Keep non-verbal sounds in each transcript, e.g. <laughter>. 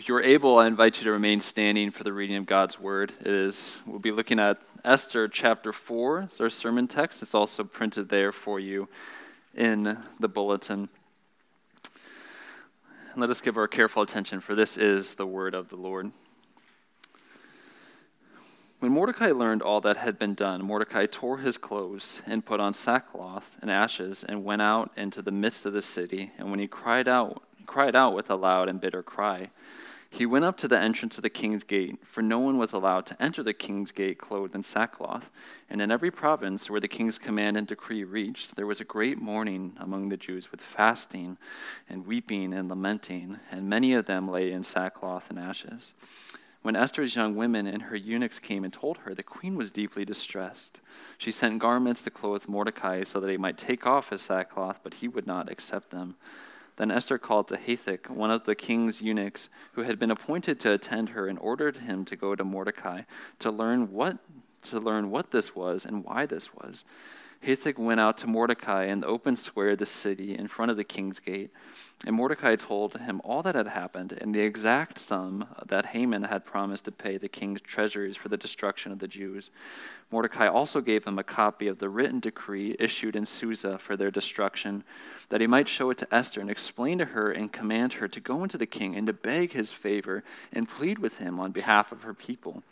If you are able, I invite you to remain standing for the reading of God's word. It is we'll be looking at Esther chapter 4. It's our sermon text. It's also printed there for you in the bulletin. Let us give our careful attention, for this is the word of the Lord. When Mordecai learned all that had been done, Mordecai tore his clothes and put on sackcloth and ashes and went out into the midst of the city. And when he cried out, cried out with a loud and bitter cry, he went up to the entrance of the king's gate, for no one was allowed to enter the king's gate clothed in sackcloth. And in every province where the king's command and decree reached, there was a great mourning among the Jews with fasting and weeping and lamenting, and many of them lay in sackcloth and ashes. When Esther's young women and her eunuchs came and told her, the queen was deeply distressed. She sent garments to clothe Mordecai so that he might take off his sackcloth, but he would not accept them. Then Esther called to Hathach, one of the king's eunuchs, who had been appointed to attend her, and ordered him to go to Mordecai to learn what to learn what this was and why this was. Hathach went out to Mordecai in the open square of the city in front of the king's gate. And Mordecai told him all that had happened and the exact sum that Haman had promised to pay the king's treasuries for the destruction of the Jews. Mordecai also gave him a copy of the written decree issued in Susa for their destruction, that he might show it to Esther and explain to her and command her to go into the king and to beg his favor and plead with him on behalf of her people.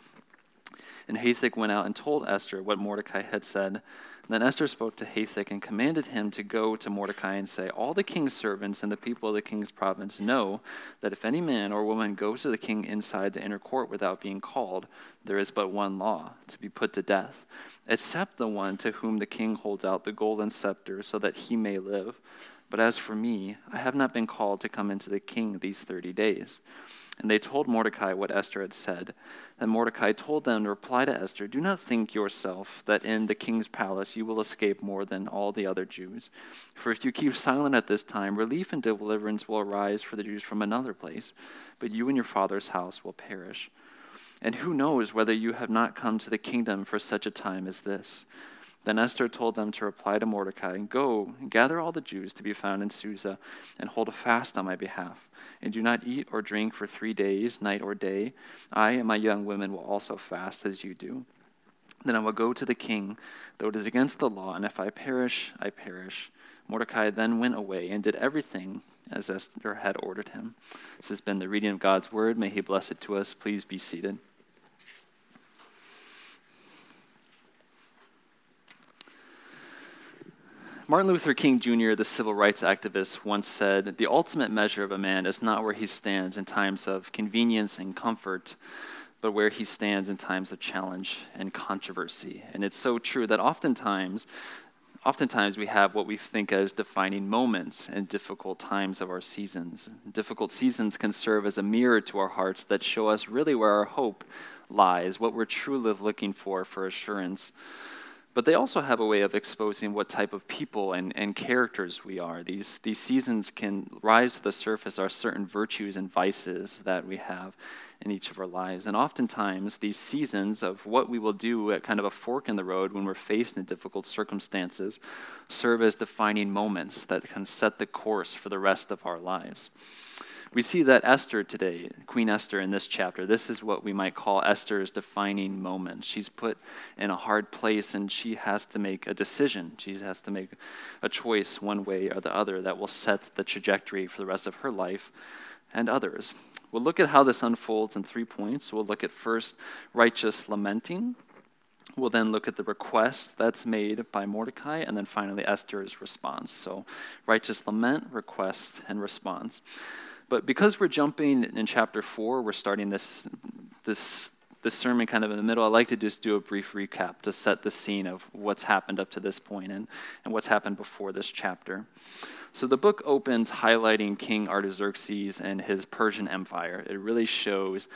And Hathach went out and told Esther what Mordecai had said. Then Esther spoke to Hathach and commanded him to go to Mordecai and say, All the king's servants and the people of the king's province know that if any man or woman goes to the king inside the inner court without being called, there is but one law to be put to death, except the one to whom the king holds out the golden scepter so that he may live. But as for me, I have not been called to come into the king these thirty days. And they told Mordecai what Esther had said. Then Mordecai told them to reply to Esther Do not think yourself that in the king's palace you will escape more than all the other Jews. For if you keep silent at this time, relief and deliverance will arise for the Jews from another place, but you and your father's house will perish. And who knows whether you have not come to the kingdom for such a time as this? Then Esther told them to reply to Mordecai, Go, gather all the Jews to be found in Susa, and hold a fast on my behalf. And do not eat or drink for three days, night or day. I and my young women will also fast as you do. Then I will go to the king, though it is against the law, and if I perish, I perish. Mordecai then went away and did everything as Esther had ordered him. This has been the reading of God's word. May he bless it to us. Please be seated. Martin Luther King Jr., the civil rights activist, once said The ultimate measure of a man is not where he stands in times of convenience and comfort, but where he stands in times of challenge and controversy. And it's so true that oftentimes, oftentimes we have what we think as defining moments in difficult times of our seasons. Difficult seasons can serve as a mirror to our hearts that show us really where our hope lies, what we're truly looking for for assurance. But they also have a way of exposing what type of people and, and characters we are. These, these seasons can rise to the surface our certain virtues and vices that we have in each of our lives. And oftentimes, these seasons of what we will do at kind of a fork in the road when we're faced in difficult circumstances serve as defining moments that can set the course for the rest of our lives. We see that Esther today, Queen Esther in this chapter, this is what we might call Esther's defining moment. She's put in a hard place and she has to make a decision. She has to make a choice one way or the other that will set the trajectory for the rest of her life and others. We'll look at how this unfolds in three points. We'll look at first righteous lamenting. We'll then look at the request that's made by Mordecai, and then finally Esther's response. So, righteous lament, request, and response. But because we're jumping in chapter four, we're starting this, this, this sermon kind of in the middle. I'd like to just do a brief recap to set the scene of what's happened up to this point and, and what's happened before this chapter. So the book opens highlighting King Artaxerxes and his Persian Empire. It really shows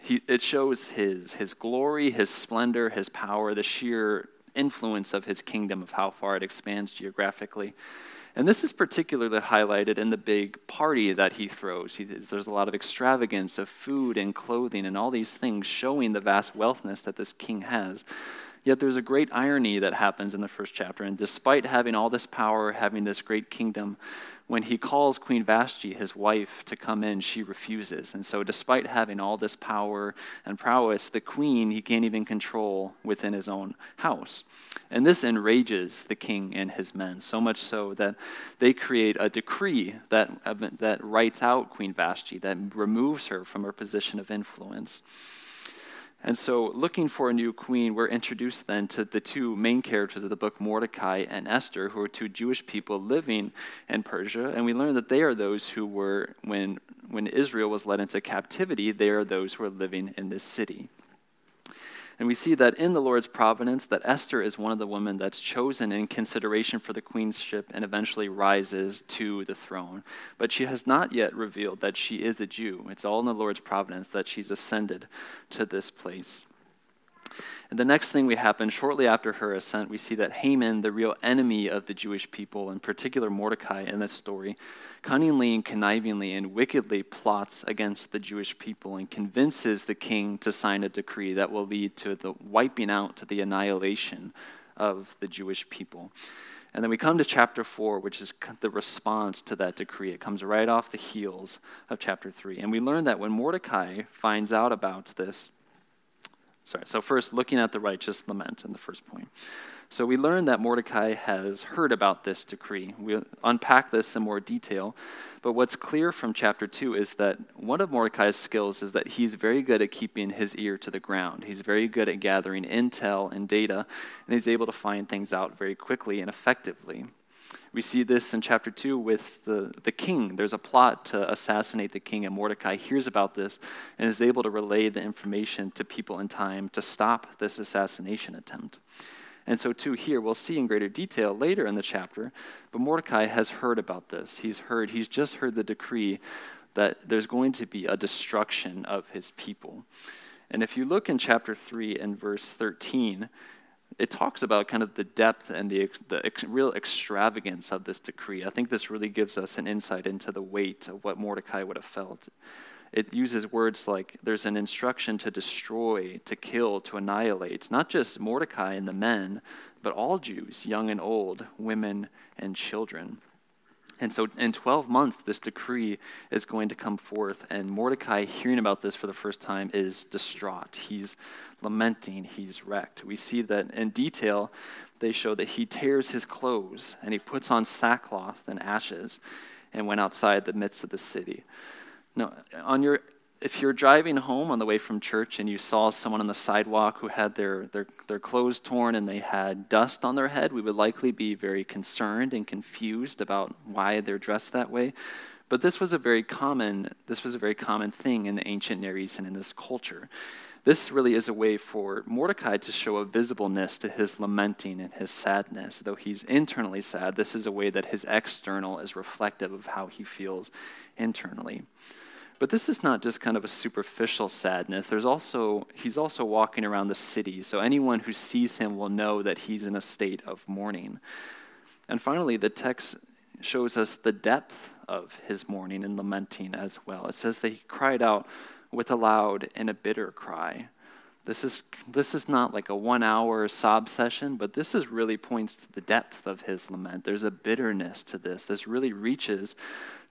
he, it shows his, his glory, his splendor, his power, the sheer influence of his kingdom, of how far it expands geographically. And this is particularly highlighted in the big party that he throws. He, there's a lot of extravagance of food and clothing and all these things showing the vast wealthness that this king has. Yet there's a great irony that happens in the first chapter. And despite having all this power, having this great kingdom, when he calls Queen Vashti, his wife, to come in, she refuses. And so, despite having all this power and prowess, the queen he can't even control within his own house. And this enrages the king and his men, so much so that they create a decree that, that writes out Queen Vashti, that removes her from her position of influence. And so, looking for a new queen, we're introduced then to the two main characters of the book, Mordecai and Esther, who are two Jewish people living in Persia. And we learn that they are those who were, when, when Israel was led into captivity, they are those who are living in this city. And we see that in the Lord's providence, that Esther is one of the women that's chosen in consideration for the queenship and eventually rises to the throne. But she has not yet revealed that she is a Jew. It's all in the Lord's providence that she's ascended to this place. And the next thing we happen shortly after her ascent, we see that Haman, the real enemy of the Jewish people, in particular Mordecai in this story, cunningly and connivingly and wickedly plots against the Jewish people and convinces the king to sign a decree that will lead to the wiping out, to the annihilation of the Jewish people. And then we come to chapter 4, which is the response to that decree. It comes right off the heels of chapter 3. And we learn that when Mordecai finds out about this, Sorry, so first, looking at the righteous lament in the first point. So we learn that Mordecai has heard about this decree. We unpack this in more detail. But what's clear from chapter 2 is that one of Mordecai's skills is that he's very good at keeping his ear to the ground. He's very good at gathering intel and data, and he's able to find things out very quickly and effectively. We see this in chapter 2 with the, the king. There's a plot to assassinate the king, and Mordecai hears about this and is able to relay the information to people in time to stop this assassination attempt. And so, too, here we'll see in greater detail later in the chapter, but Mordecai has heard about this. He's heard, he's just heard the decree that there's going to be a destruction of his people. And if you look in chapter 3 and verse 13, it talks about kind of the depth and the, the ex, real extravagance of this decree. I think this really gives us an insight into the weight of what Mordecai would have felt. It uses words like there's an instruction to destroy, to kill, to annihilate, not just Mordecai and the men, but all Jews, young and old, women and children. And so in 12 months, this decree is going to come forth, and Mordecai, hearing about this for the first time, is distraught. He's lamenting, he's wrecked. We see that in detail, they show that he tears his clothes and he puts on sackcloth and ashes and went outside the midst of the city. Now, on your if you're driving home on the way from church and you saw someone on the sidewalk who had their, their, their clothes torn and they had dust on their head, we would likely be very concerned and confused about why they're dressed that way. But this was a very common, this was a very common thing in the ancient Near East and in this culture. This really is a way for Mordecai to show a visibleness to his lamenting and his sadness. Though he's internally sad, this is a way that his external is reflective of how he feels internally. But this is not just kind of a superficial sadness. There's also he's also walking around the city, so anyone who sees him will know that he's in a state of mourning. And finally, the text shows us the depth of his mourning and lamenting as well. It says that he cried out with a loud and a bitter cry. This is, this is not like a one hour sob session, but this is really points to the depth of his lament. There's a bitterness to this. This really reaches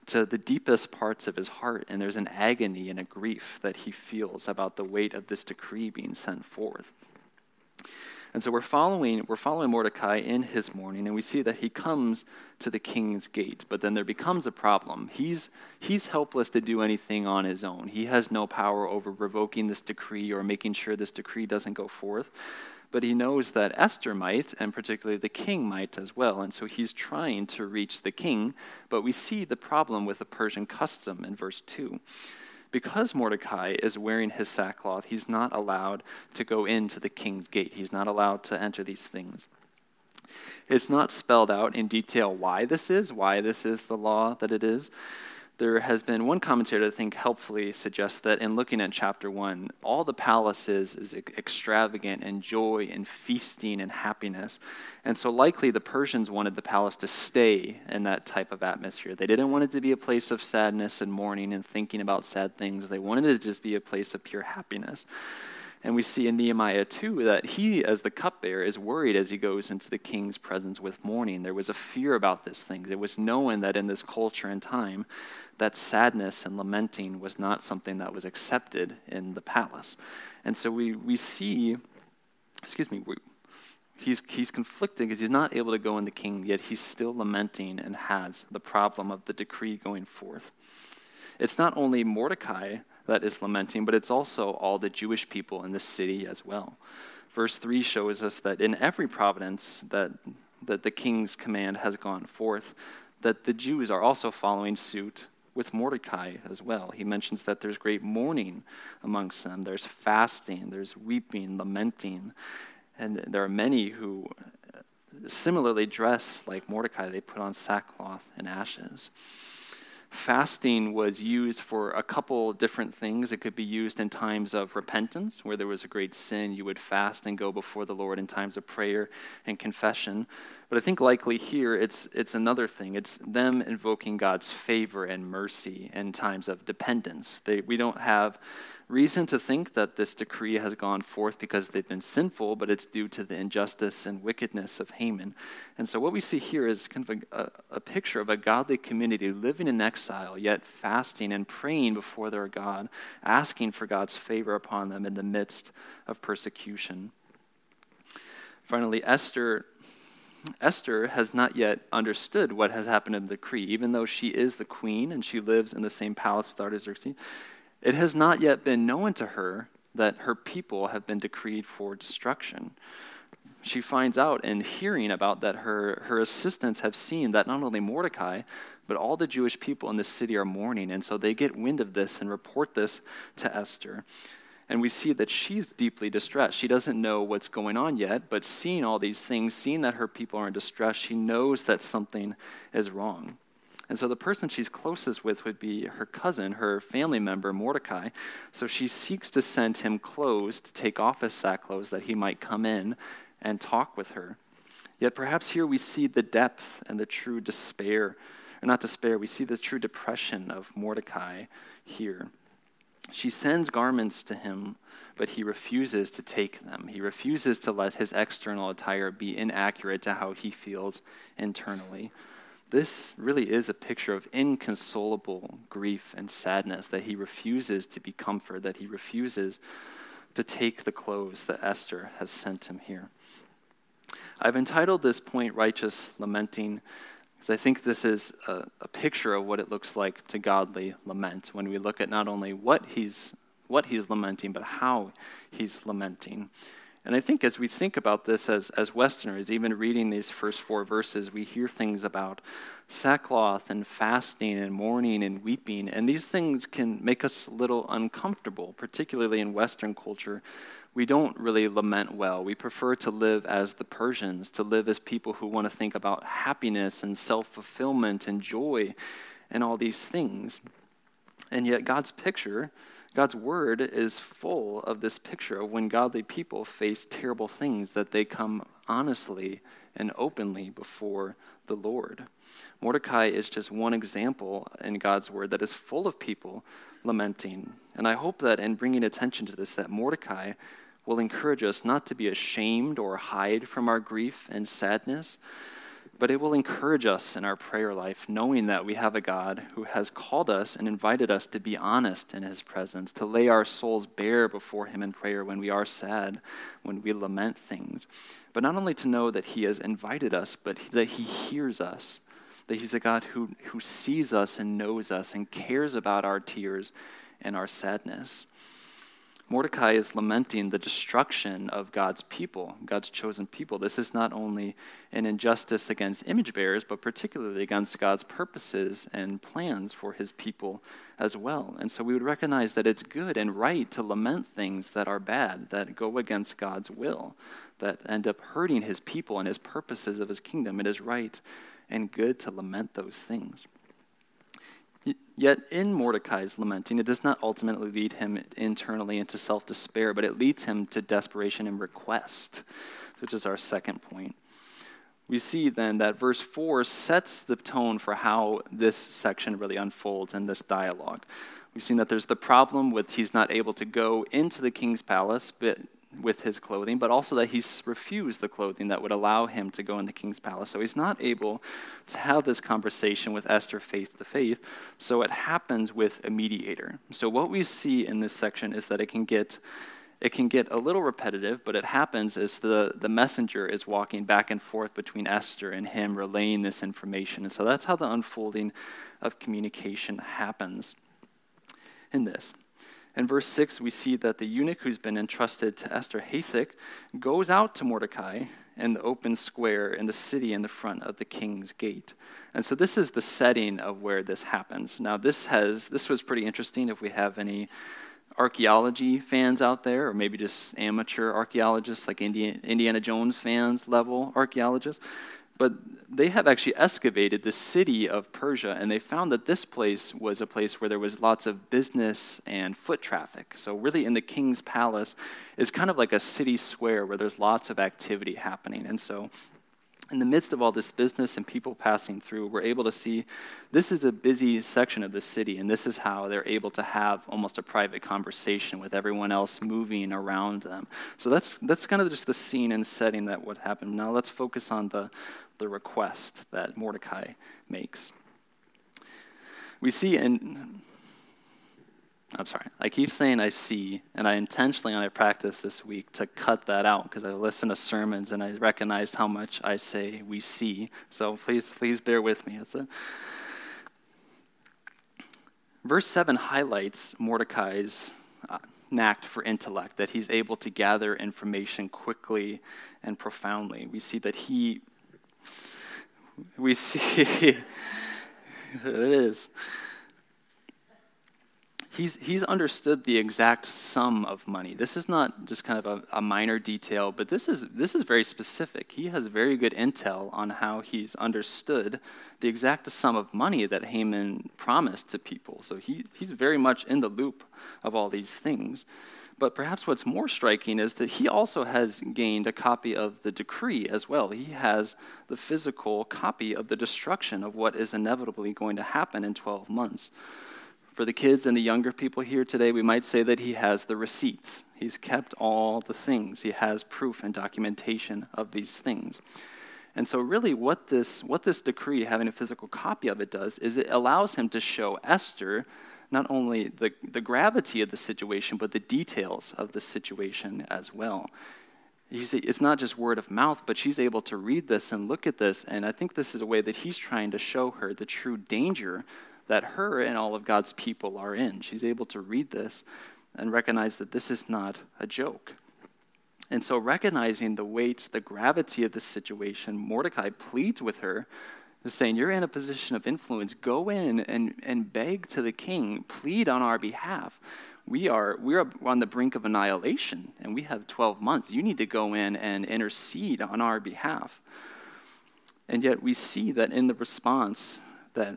to the deepest parts of his heart, and there's an agony and a grief that he feels about the weight of this decree being sent forth. And so we're following, we're following Mordecai in his mourning, and we see that he comes to the king's gate. But then there becomes a problem. He's, he's helpless to do anything on his own. He has no power over revoking this decree or making sure this decree doesn't go forth but he knows that Esther might, and particularly the king might as well. And so he's trying to reach the king, but we see the problem with the Persian custom in verse 2. Because Mordecai is wearing his sackcloth, he's not allowed to go into the king's gate. He's not allowed to enter these things. It's not spelled out in detail why this is, why this is the law that it is there has been one commentator that I think helpfully suggests that in looking at chapter one, all the palace is is extravagant and joy and feasting and happiness. And so likely the Persians wanted the palace to stay in that type of atmosphere. They didn't want it to be a place of sadness and mourning and thinking about sad things. They wanted it to just be a place of pure happiness. And we see in Nehemiah 2 that he, as the cupbearer, is worried as he goes into the king's presence with mourning. There was a fear about this thing. There was knowing that in this culture and time, that sadness and lamenting was not something that was accepted in the palace. And so we, we see, excuse me, we, he's, he's conflicted because he's not able to go in the king, yet he's still lamenting and has the problem of the decree going forth. It's not only Mordecai that is lamenting, but it's also all the Jewish people in the city as well. Verse 3 shows us that in every providence that, that the king's command has gone forth, that the Jews are also following suit with Mordecai as well. He mentions that there's great mourning amongst them, there's fasting, there's weeping, lamenting, and there are many who similarly dress like Mordecai. They put on sackcloth and ashes fasting was used for a couple different things. It could be used in times of repentance, where there was a great sin. You would fast and go before the Lord in times of prayer and confession. But I think likely here it's, it's another thing. It's them invoking God's favor and mercy in times of dependence. They, we don't have reason to think that this decree has gone forth because they've been sinful, but it's due to the injustice and wickedness of Haman. And so, what we see here is kind of a, a, picture of a godly community living in exile, yet fasting and praying before their God, asking for God's favor upon them in the midst of persecution. Finally, Esther. Esther has not yet understood what has happened in the decree, even though she is the queen and she lives in the same palace with Artaxerxes. It has not yet been known to her that her people have been decreed for destruction. She finds out and hearing about that her, her assistants have seen that not only Mordecai, but all the Jewish people in the city are mourning. And so they get wind of this and report this to Esther. And we see that she's deeply distressed. She doesn't know what's going on yet, but seeing all these things, seeing that her people are in distress, she knows that something is wrong. And so the person she's closest with would be her cousin, her family member, Mordecai. So she seeks to send him clothes to take off his sackclothes that he might come in and talk with her. Yet perhaps here we see the depth and the true despair, or not despair, we see the true depression of Mordecai here. She sends garments to him, but he refuses to take them. He refuses to let his external attire be inaccurate to how he feels internally. This really is a picture of inconsolable grief and sadness that he refuses to be comforted, that he refuses to take the clothes that Esther has sent him here. I've entitled this point Righteous Lamenting because I think this is a, a, picture of what it looks like to godly lament when we look at not only what he's, what he's lamenting, but how he's lamenting. And I think as we think about this as, as Westerners, even reading these first four verses, we hear things about sackcloth and fasting and mourning and weeping. And these things can make us a little uncomfortable, particularly in Western culture. We don't really lament well. We prefer to live as the Persians, to live as people who want to think about happiness and self fulfillment and joy and all these things. And yet, God's picture God's word is full of this picture of when godly people face terrible things that they come honestly and openly before the Lord. Mordecai is just one example in God's word that is full of people lamenting. And I hope that in bringing attention to this that Mordecai will encourage us not to be ashamed or hide from our grief and sadness, but it will encourage us in our prayer life, knowing that we have a God who has called us and invited us to be honest in his presence, to lay our souls bare before him in prayer when we are sad, when we lament things. But not only to know that he has invited us, but that he hears us, that he's a God who, who sees us and knows us and cares about our tears and our sadness. Mordecai is lamenting the destruction of God's people, God's chosen people. This is not only an injustice against image bearers, but particularly against God's purposes and plans for his people as well. And so we would recognize that it's good and right to lament things that are bad, that go against God's will, that end up hurting his people and his purposes of his kingdom. It is right and good to lament those things. Yet in Mordecai's lamenting, it does not ultimately lead him internally into self despair, but it leads him to desperation and request, which is our second point. We see then that verse 4 sets the tone for how this section really unfolds in this dialogue. We've seen that there's the problem with he's not able to go into the king's palace but with his clothing, but also that he's refused the clothing that would allow him to go in the king's palace. So he's not able to have this conversation with Esther face to face. So it happens with a mediator. So what we see in this section is that it can get it can get a little repetitive, but it happens as the, the messenger is walking back and forth between Esther and him, relaying this information. And so that's how the unfolding of communication happens in this. In verse 6, we see that the eunuch who's been entrusted to Esther Hathach goes out to Mordecai in the open square in the city in the front of the king's gate. And so this is the setting of where this happens. Now, this, has, this was pretty interesting if we have any archaeology fans out there, or maybe just amateur archaeologists, like Indiana Jones fans level archaeologists. But they have actually excavated the city of Persia, and they found that this place was a place where there was lots of business and foot traffic. So, really, in the king's palace is kind of like a city square where there's lots of activity happening. And so, in the midst of all this business and people passing through, we're able to see this is a busy section of the city, and this is how they're able to have almost a private conversation with everyone else moving around them. So that's that's kind of just the scene and setting that would happen. Now let's focus on the the request that Mordecai makes. We see in I'm sorry. I keep saying I see, and I intentionally, when I practice this week, to cut that out because I listen to sermons and I recognized how much I say we see. So please, please bear with me. A... Verse 7 highlights Mordecai's uh, knack for intellect, that he's able to gather information quickly and profoundly. We see that he, we see, <laughs> it is he's, he's understood the exact sum of money. This is not just kind of a, a, minor detail, but this is, this is very specific. He has very good intel on how he's understood the exact sum of money that Haman promised to people. So he, he's very much in the loop of all these things. But perhaps what's more striking is that he also has gained a copy of the decree as well. He has the physical copy of the destruction of what is inevitably going to happen in 12 months. For the kids and the younger people here today, we might say that he has the receipts. He's kept all the things. He has proof and documentation of these things. And so, really, what this, what this decree, having a physical copy of it, does is it allows him to show Esther not only the, the gravity of the situation, but the details of the situation as well. He's, it's not just word of mouth, but she's able to read this and look at this. And I think this is a way that he's trying to show her the true danger that her and all of God's people are in. She's able to read this and recognize that this is not a joke. And so, recognizing the weight, the gravity of this situation, Mordecai pleads with her, saying, You're in a position of influence. Go in and, and beg to the king, plead on our behalf. We are, we are on the brink of annihilation, and we have 12 months. You need to go in and intercede on our behalf. And yet, we see that in the response that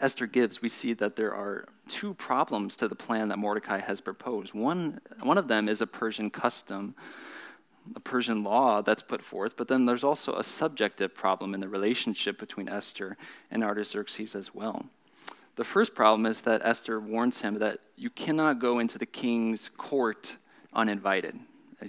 Esther gives, we see that there are two problems to the plan that Mordecai has proposed. One, one of them is a Persian custom, a Persian law that's put forth, but then there's also a subjective problem in the relationship between Esther and Artaxerxes as well. The first problem is that Esther warns him that you cannot go into the king's court uninvited.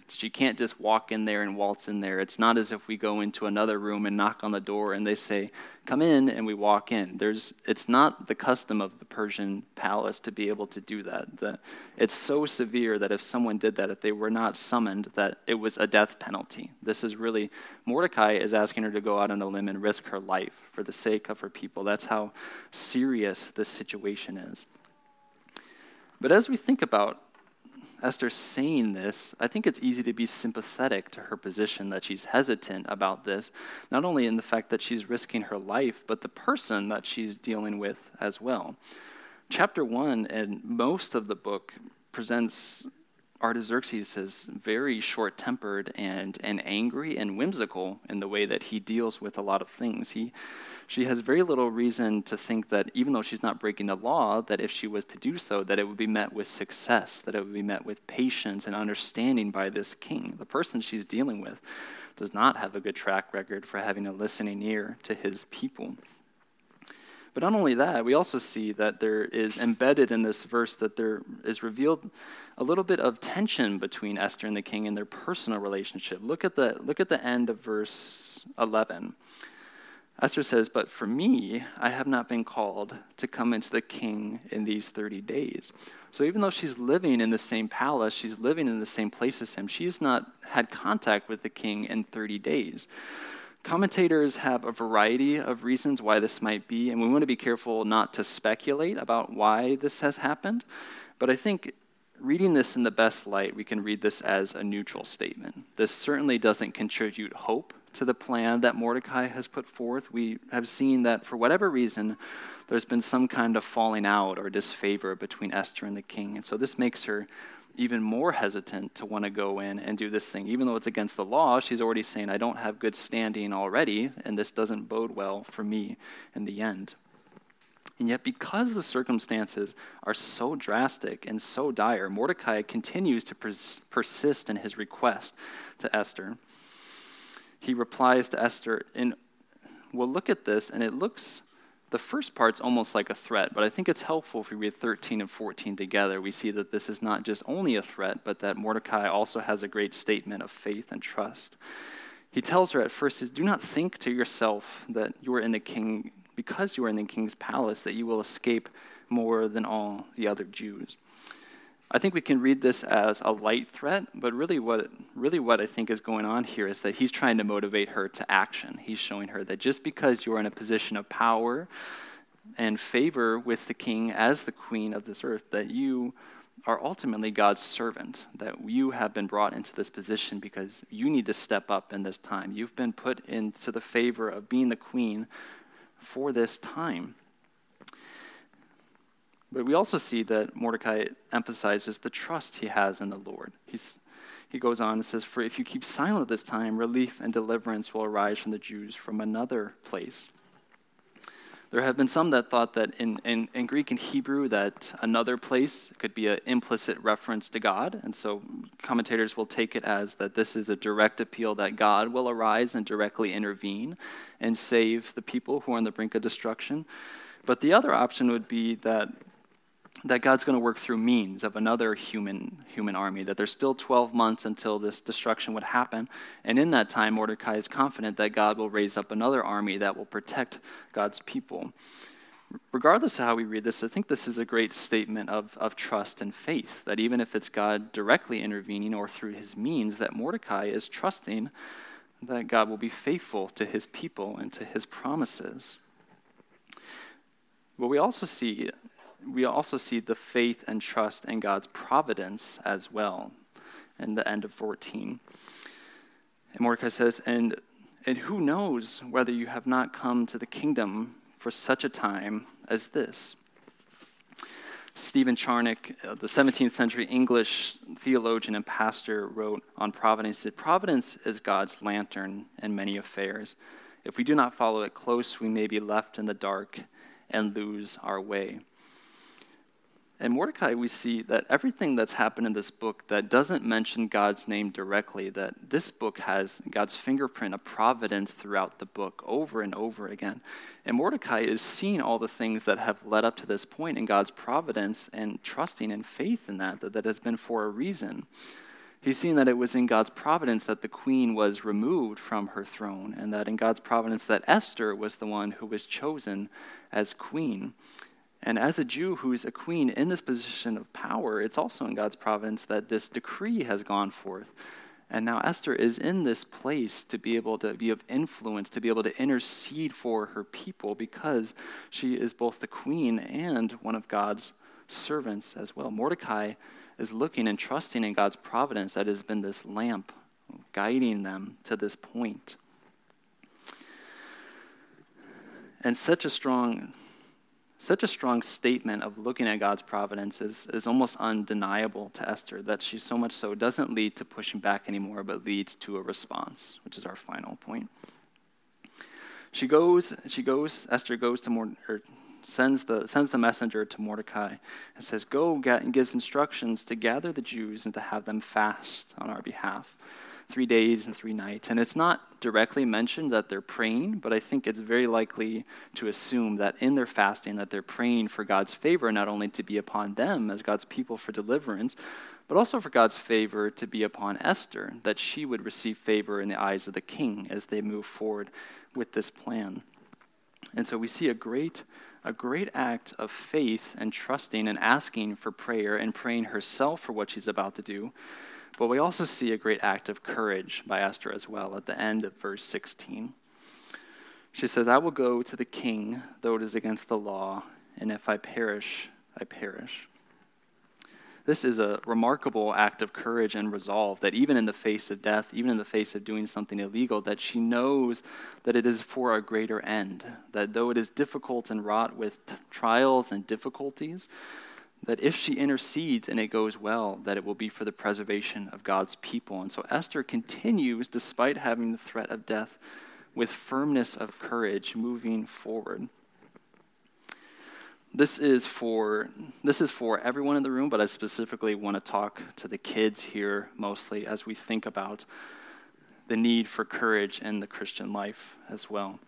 She can't just walk in there and waltz in there. It's not as if we go into another room and knock on the door and they say, Come in, and we walk in. There's, it's not the custom of the Persian palace to be able to do that. The, it's so severe that if someone did that, if they were not summoned, that it was a death penalty. This is really, Mordecai is asking her to go out on a limb and risk her life for the sake of her people. That's how serious this situation is. But as we think about Esther saying this, I think it's easy to be sympathetic to her position that she's hesitant about this, not only in the fact that she's risking her life, but the person that she's dealing with as well. Chapter 1 and most of the book presents Artaxerxes as very short tempered and, and angry and whimsical in the way that he deals with a lot of things. He, she has very little reason to think that even though she's not breaking the law, that if she was to do so, that it would be met with success, that it would be met with patience and understanding by this king. The person she's dealing with does not have a good track record for having a listening ear to his people. But not only that, we also see that there is embedded in this verse that there is revealed a little bit of tension between Esther and the king in their personal relationship. Look at the, look at the end of verse 11. Esther says, But for me, I have not been called to come into the king in these 30 days. So even though she's living in the same palace, she's living in the same place as him, she's not had contact with the king in 30 days. Commentators have a variety of reasons why this might be, and we want to be careful not to speculate about why this has happened. But I think reading this in the best light, we can read this as a neutral statement. This certainly doesn't contribute hope to the plan that Mordecai has put forth. We have seen that for whatever reason, there's been some kind of falling out or disfavor between Esther and the king. And so this makes her even more hesitant to want to go in and do this thing. Even though it's against the law, she's already saying, I don't have good standing already, and this doesn't bode well for me in the end. And yet, because the circumstances are so drastic and so dire, Mordecai continues to pers- persist in his request to Esther. He replies to Esther, and we'll look at this, and it looks, the first part's almost like a threat, but I think it's helpful if we read 13 and 14 together. We see that this is not just only a threat, but that Mordecai also has a great statement of faith and trust. He tells her at first, says, Do not think to yourself that you are in the king because you are in the king's palace, that you will escape more than all the other Jews. I think we can read this as a light threat, but really what, really what I think is going on here is that he's trying to motivate her to action. He's showing her that just because you're in a position of power and favor with the king as the queen of this earth, that you are ultimately God's servant, that you have been brought into this position because you need to step up in this time. You've been put into the favor of being the queen for this time. But we also see that Mordecai emphasizes the trust he has in the Lord. He's, he goes on and says, For if you keep silent this time, relief and deliverance will arise from the Jews from another place. There have been some that thought that in, in, in, Greek and Hebrew that another place could be an implicit reference to God. And so commentators will take it as that this is a direct appeal that God will arise and directly intervene and save the people who are on the brink of destruction. But the other option would be that that God's going to work through means of another human human army, that there's still 12 months until this destruction would happen. And in that time, Mordecai is confident that God will raise up another army that will protect God's people. Regardless of how we read this, I think this is a great statement of, of trust and faith, that even if it's God directly intervening or through his means, that Mordecai is trusting that God will be faithful to his people and to his promises. But we also see we also see the faith and trust in God's providence as well in the end of 14. And Mordecai says, and, and who knows whether you have not come to the kingdom for such a time as this? Stephen Charnock, uh, the 17th century English theologian and pastor, wrote on providence. that Providence is God's lantern in many affairs. If we do not follow it close, we may be left in the dark and lose our way. In Mordecai, we see that everything that's happened in this book that doesn't mention God's name directly, that this book has God's fingerprint of providence throughout the book over and over again. And Mordecai is seeing all the things that have led up to this point in God's providence and trusting and faith in that, that, that has been for a reason. He's seeing that it was in God's providence that the queen was removed from her throne, and that in God's providence that Esther was the one who was chosen as queen. And as a Jew who's a queen in this position of power, it's also in God's providence that this decree has gone forth. And now Esther is in this place to be able to be of influence, to be able to intercede for her people because she is both the queen and one of God's servants as well. Mordecai is looking and trusting in God's providence that has been this lamp guiding them to this point. And such a strong such a strong statement of looking at God's providence is, is almost undeniable to Esther, that she so much so doesn't lead to pushing back anymore, but leads to a response, which is our final point. She goes, she goes, Esther goes to Mord, or sends the, sends the messenger to Mordecai and says, Go get, and gives instructions to gather the Jews and to have them fast on our behalf. Three days and three nights. And it's not directly mentioned that they're praying, but I think it's very likely to assume that in their fasting that they're praying for God's favor, not only to be upon them as God's people for deliverance, but also for God's favor to be upon Esther, that she would receive favor in the eyes of the king as they move forward with this plan. And so we see a great a great act of faith and trusting and asking for prayer and praying herself for what she's about to do. But we also see a great act of courage by Esther as well at the end of verse 16. She says, I will go to the king, though it is against the law, and if I perish, I perish. This is a remarkable act of courage and resolve that even in the face of death, even in the face of doing something illegal, that she knows that it is for a greater end. That though it is difficult and wrought with t- trials and difficulties, that if she intercedes and it goes well, that it will be for the preservation of God's people. And so Esther continues, despite having the threat of death, with firmness of courage moving forward. This is for this is for everyone in the room, but I specifically want to talk to the kids here mostly as we think about the need for courage in the Christian life as well.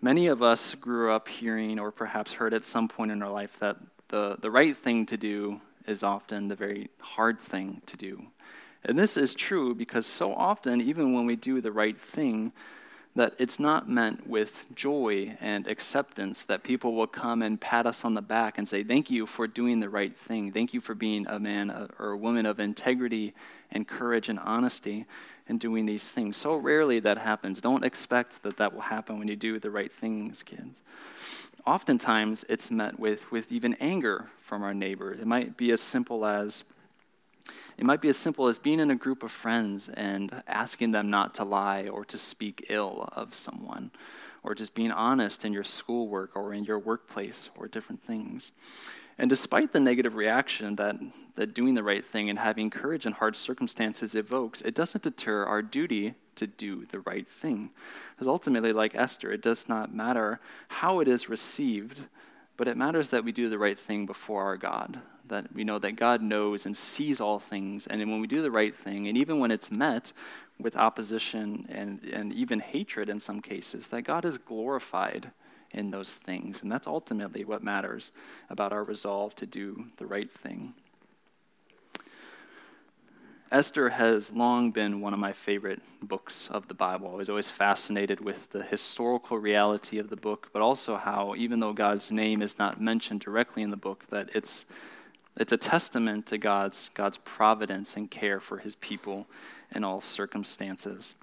Many of us grew up hearing or perhaps heard at some point in our life that the, the right thing to do is often the very hard thing to do. And this is true because so often, even when we do the right thing, that it's not meant with joy and acceptance that people will come and pat us on the back and say, Thank you for doing the right thing. Thank you for being a man uh, or a woman of integrity and courage and honesty and doing these things. So rarely that happens. Don't expect that that will happen when you do the right things, kids. Oftentimes, it's met with, with even anger from our neighbors. It might be as simple as, it might be as simple as being in a group of friends and asking them not to lie or to speak ill of someone, or just being honest in your schoolwork or in your workplace or different things. And despite the negative reaction that, that doing the right thing and having courage in hard circumstances evokes, it doesn't deter our duty to do the right thing. Because ultimately, like Esther, it does not matter how it is received, but it matters that we do the right thing before our God, that we know that God knows and sees all things. And when we do the right thing, and even when it's met with opposition and, and even hatred in some cases, that God is glorified in those things. And that's ultimately what matters about our resolve to do the right thing. Esther has long been one of my favorite books of the Bible. I was always fascinated with the historical reality of the book, but also how, even though God's name is not mentioned directly in the book, that it's it's a testament to God's, God's providence and care for his people in all circumstances.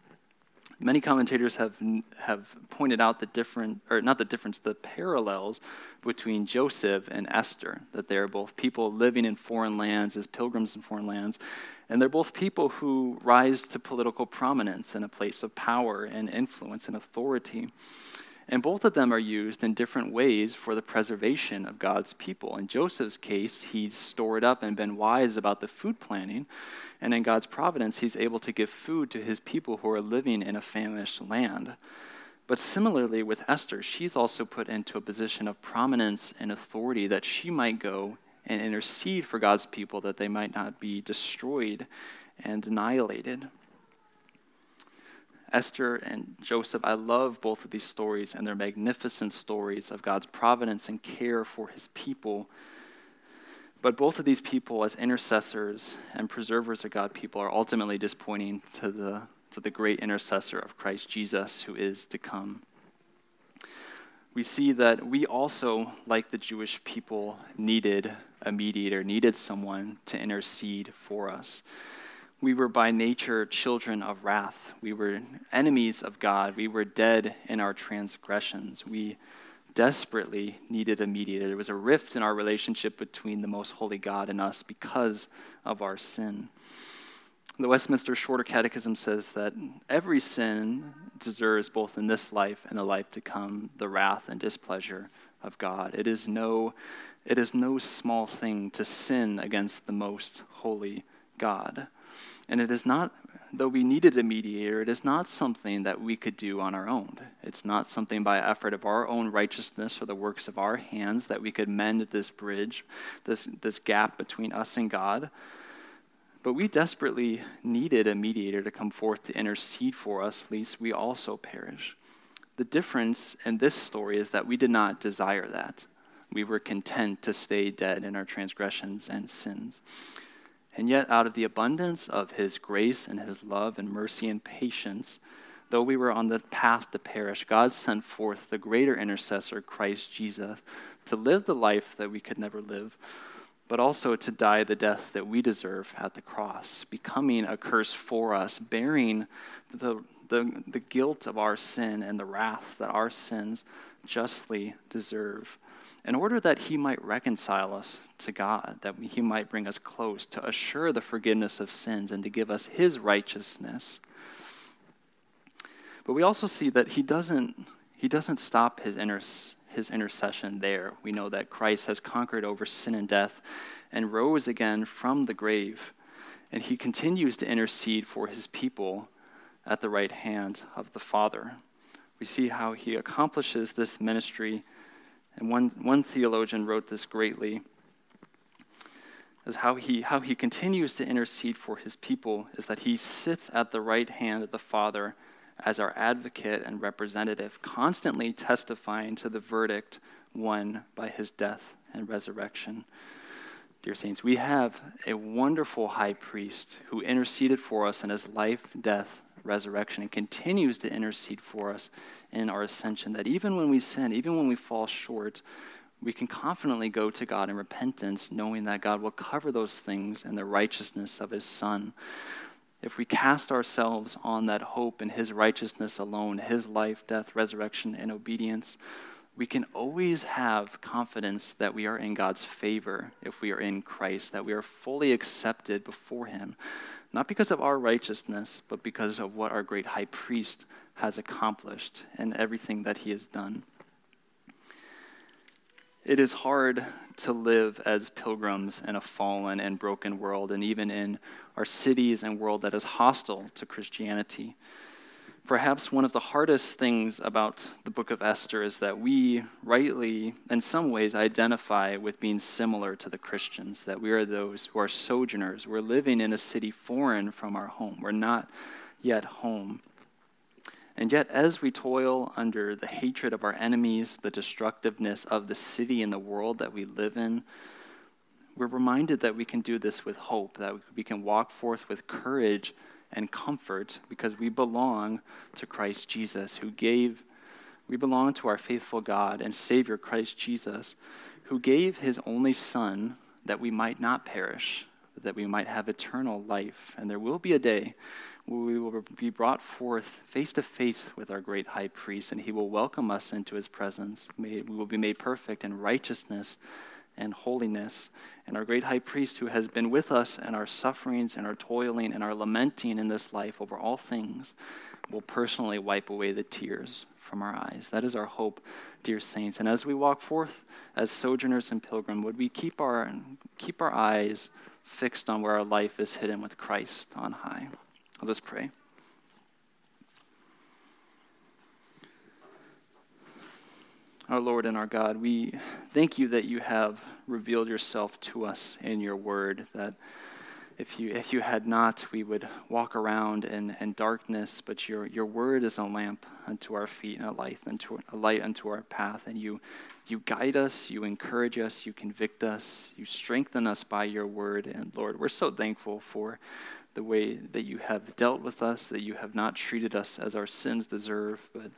Many commentators have, have pointed out the different, or not the difference, the parallels between Joseph and Esther, that they're both people living in foreign lands as pilgrims in foreign lands, and they're both people who rise to political prominence in a place of power and influence and authority. And both of them are used in different ways for the preservation of God's people. In Joseph's case, he's stored up and been wise about the food planning. And in God's providence, he's able to give food to his people who are living in a famished land. But similarly with Esther, she's also put into a position of prominence and authority that she might go and intercede for God's people that they might not be destroyed and annihilated. Esther and Joseph, I love both of these stories and they're magnificent stories of God's providence and care for his people. But both of these people, as intercessors and preservers of God people, are ultimately just pointing to the, to the great intercessor of Christ Jesus who is to come. We see that we also, like the Jewish people, needed a mediator, needed someone to intercede for us. We were by nature children of wrath. We were enemies of God. We were dead in our transgressions. We desperately needed a mediator. There was a rift in our relationship between the most holy God and us because of our sin. The Westminster Shorter Catechism says that every sin deserves, both in this life and the life to come, the wrath and displeasure of God. It is no, it is no small thing to sin against the most holy God. And it is not, though we needed a mediator, it is not something that we could do on our own. It's not something by effort of our own righteousness or the works of our hands that we could mend this bridge, this, this gap between us and God. But we desperately needed a mediator to come forth to intercede for us, lest we also perish. The difference in this story is that we did not desire that. We were content to stay dead in our transgressions and sins. And yet, out of the abundance of his grace and his love and mercy and patience, though we were on the path to perish, God sent forth the greater intercessor, Christ Jesus, to live the life that we could never live, but also to die the death that we deserve at the cross, becoming a curse for us, bearing the, the, the guilt of our sin and the wrath that our sins justly deserve in order that he might reconcile us to God, that he might bring us close, to assure the forgiveness of sins, and to give us his righteousness. But we also see that he doesn't, he doesn't stop his, inter, his intercession there. We know that Christ has conquered over sin and death and rose again from the grave. And he continues to intercede for his people at the right hand of the Father. We see how he accomplishes this ministry and one, one theologian wrote this greatly as how he, how he continues to intercede for his people is that he sits at the right hand of the Father as our advocate and representative, constantly testifying to the verdict won by his death and resurrection. Dear Saints, we have a wonderful high priest who interceded for us in his life, death, resurrection, and continues to intercede for us in our ascension. That even when we sin, even when we fall short, we can confidently go to God in repentance, knowing that God will cover those things in the righteousness of His Son. If we cast ourselves on that hope in His righteousness alone, His life, death, resurrection, and obedience, we can always have confidence that we are in God's favor if we are in Christ, that we are fully accepted before Him, not because of our righteousness, but because of what our great high priest has accomplished and everything that he has done. It is hard to live as pilgrims in a fallen and broken world, and even in our cities and world that is hostile to Christianity. Perhaps one of the hardest things about the book of Esther is that we rightly, in some ways, identify with being similar to the Christians, that we are those who are sojourners. We're living in a city foreign from our home. We're not yet home. And yet, as we toil under the hatred of our enemies, the destructiveness of the city and the world that we live in, we're reminded that we can do this with hope, that we can walk forth with courage and comfort because we belong to Christ Jesus, who gave, we belong to our faithful God and Savior, Christ Jesus, who gave his only Son that we might not perish, that we might have eternal life. And there will be a day where we will be brought forth face to face with our great high priest, and he will welcome us into his presence. we will be made perfect in righteousness and holiness. And our great high priest, who has been with us in our sufferings and our toiling and our lamenting in this life over all things, will personally wipe away the tears from our eyes. That is our hope, dear saints. And as we walk forth as sojourners and pilgrim, would we keep our, keep our eyes fixed on where our life is hidden with Christ on high? Let us pray. Our Lord and our God, we thank you that you have revealed yourself to us in your word, that if you, if you had not, we would walk around in, in darkness, but your, your word is a lamp unto our feet and a light unto, a light unto our path. And you, you guide us, you encourage us, you convict us, you strengthen us by your word. And Lord, we're so thankful for the way that you have dealt with us, that you have not treated us as our sins deserve, but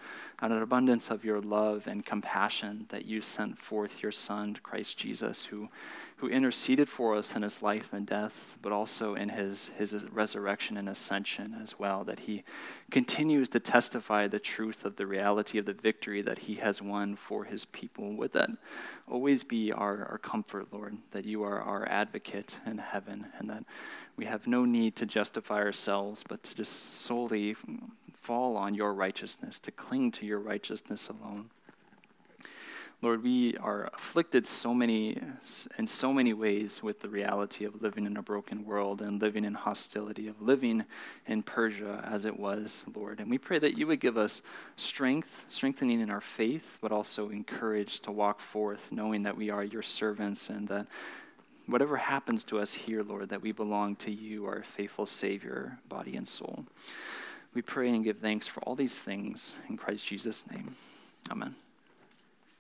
out of an abundance of your love and compassion that you sent forth your Son, Christ Jesus, who, who interceded for us in his life and death, but also in his, his resurrection and ascension as well, that he continues to testify the truth of the reality of the victory that he has won for his people. Would that always be our, our comfort, Lord, that you are our advocate in heaven and that we have no need to justify ourselves, but to just solely fall on your righteousness, to cling to your righteousness alone. Lord, we are afflicted so many in so many ways with the reality of living in a broken world and living in hostility, of living in Persia as it was, Lord. And we pray that you would give us strength, strengthening in our faith, but also encourage to walk forth, knowing that we are your servants and that whatever happens to us here, Lord, that we belong to you, our faithful Savior, body and soul. We pray and give thanks for all these things in Christ Jesus' name. Amen.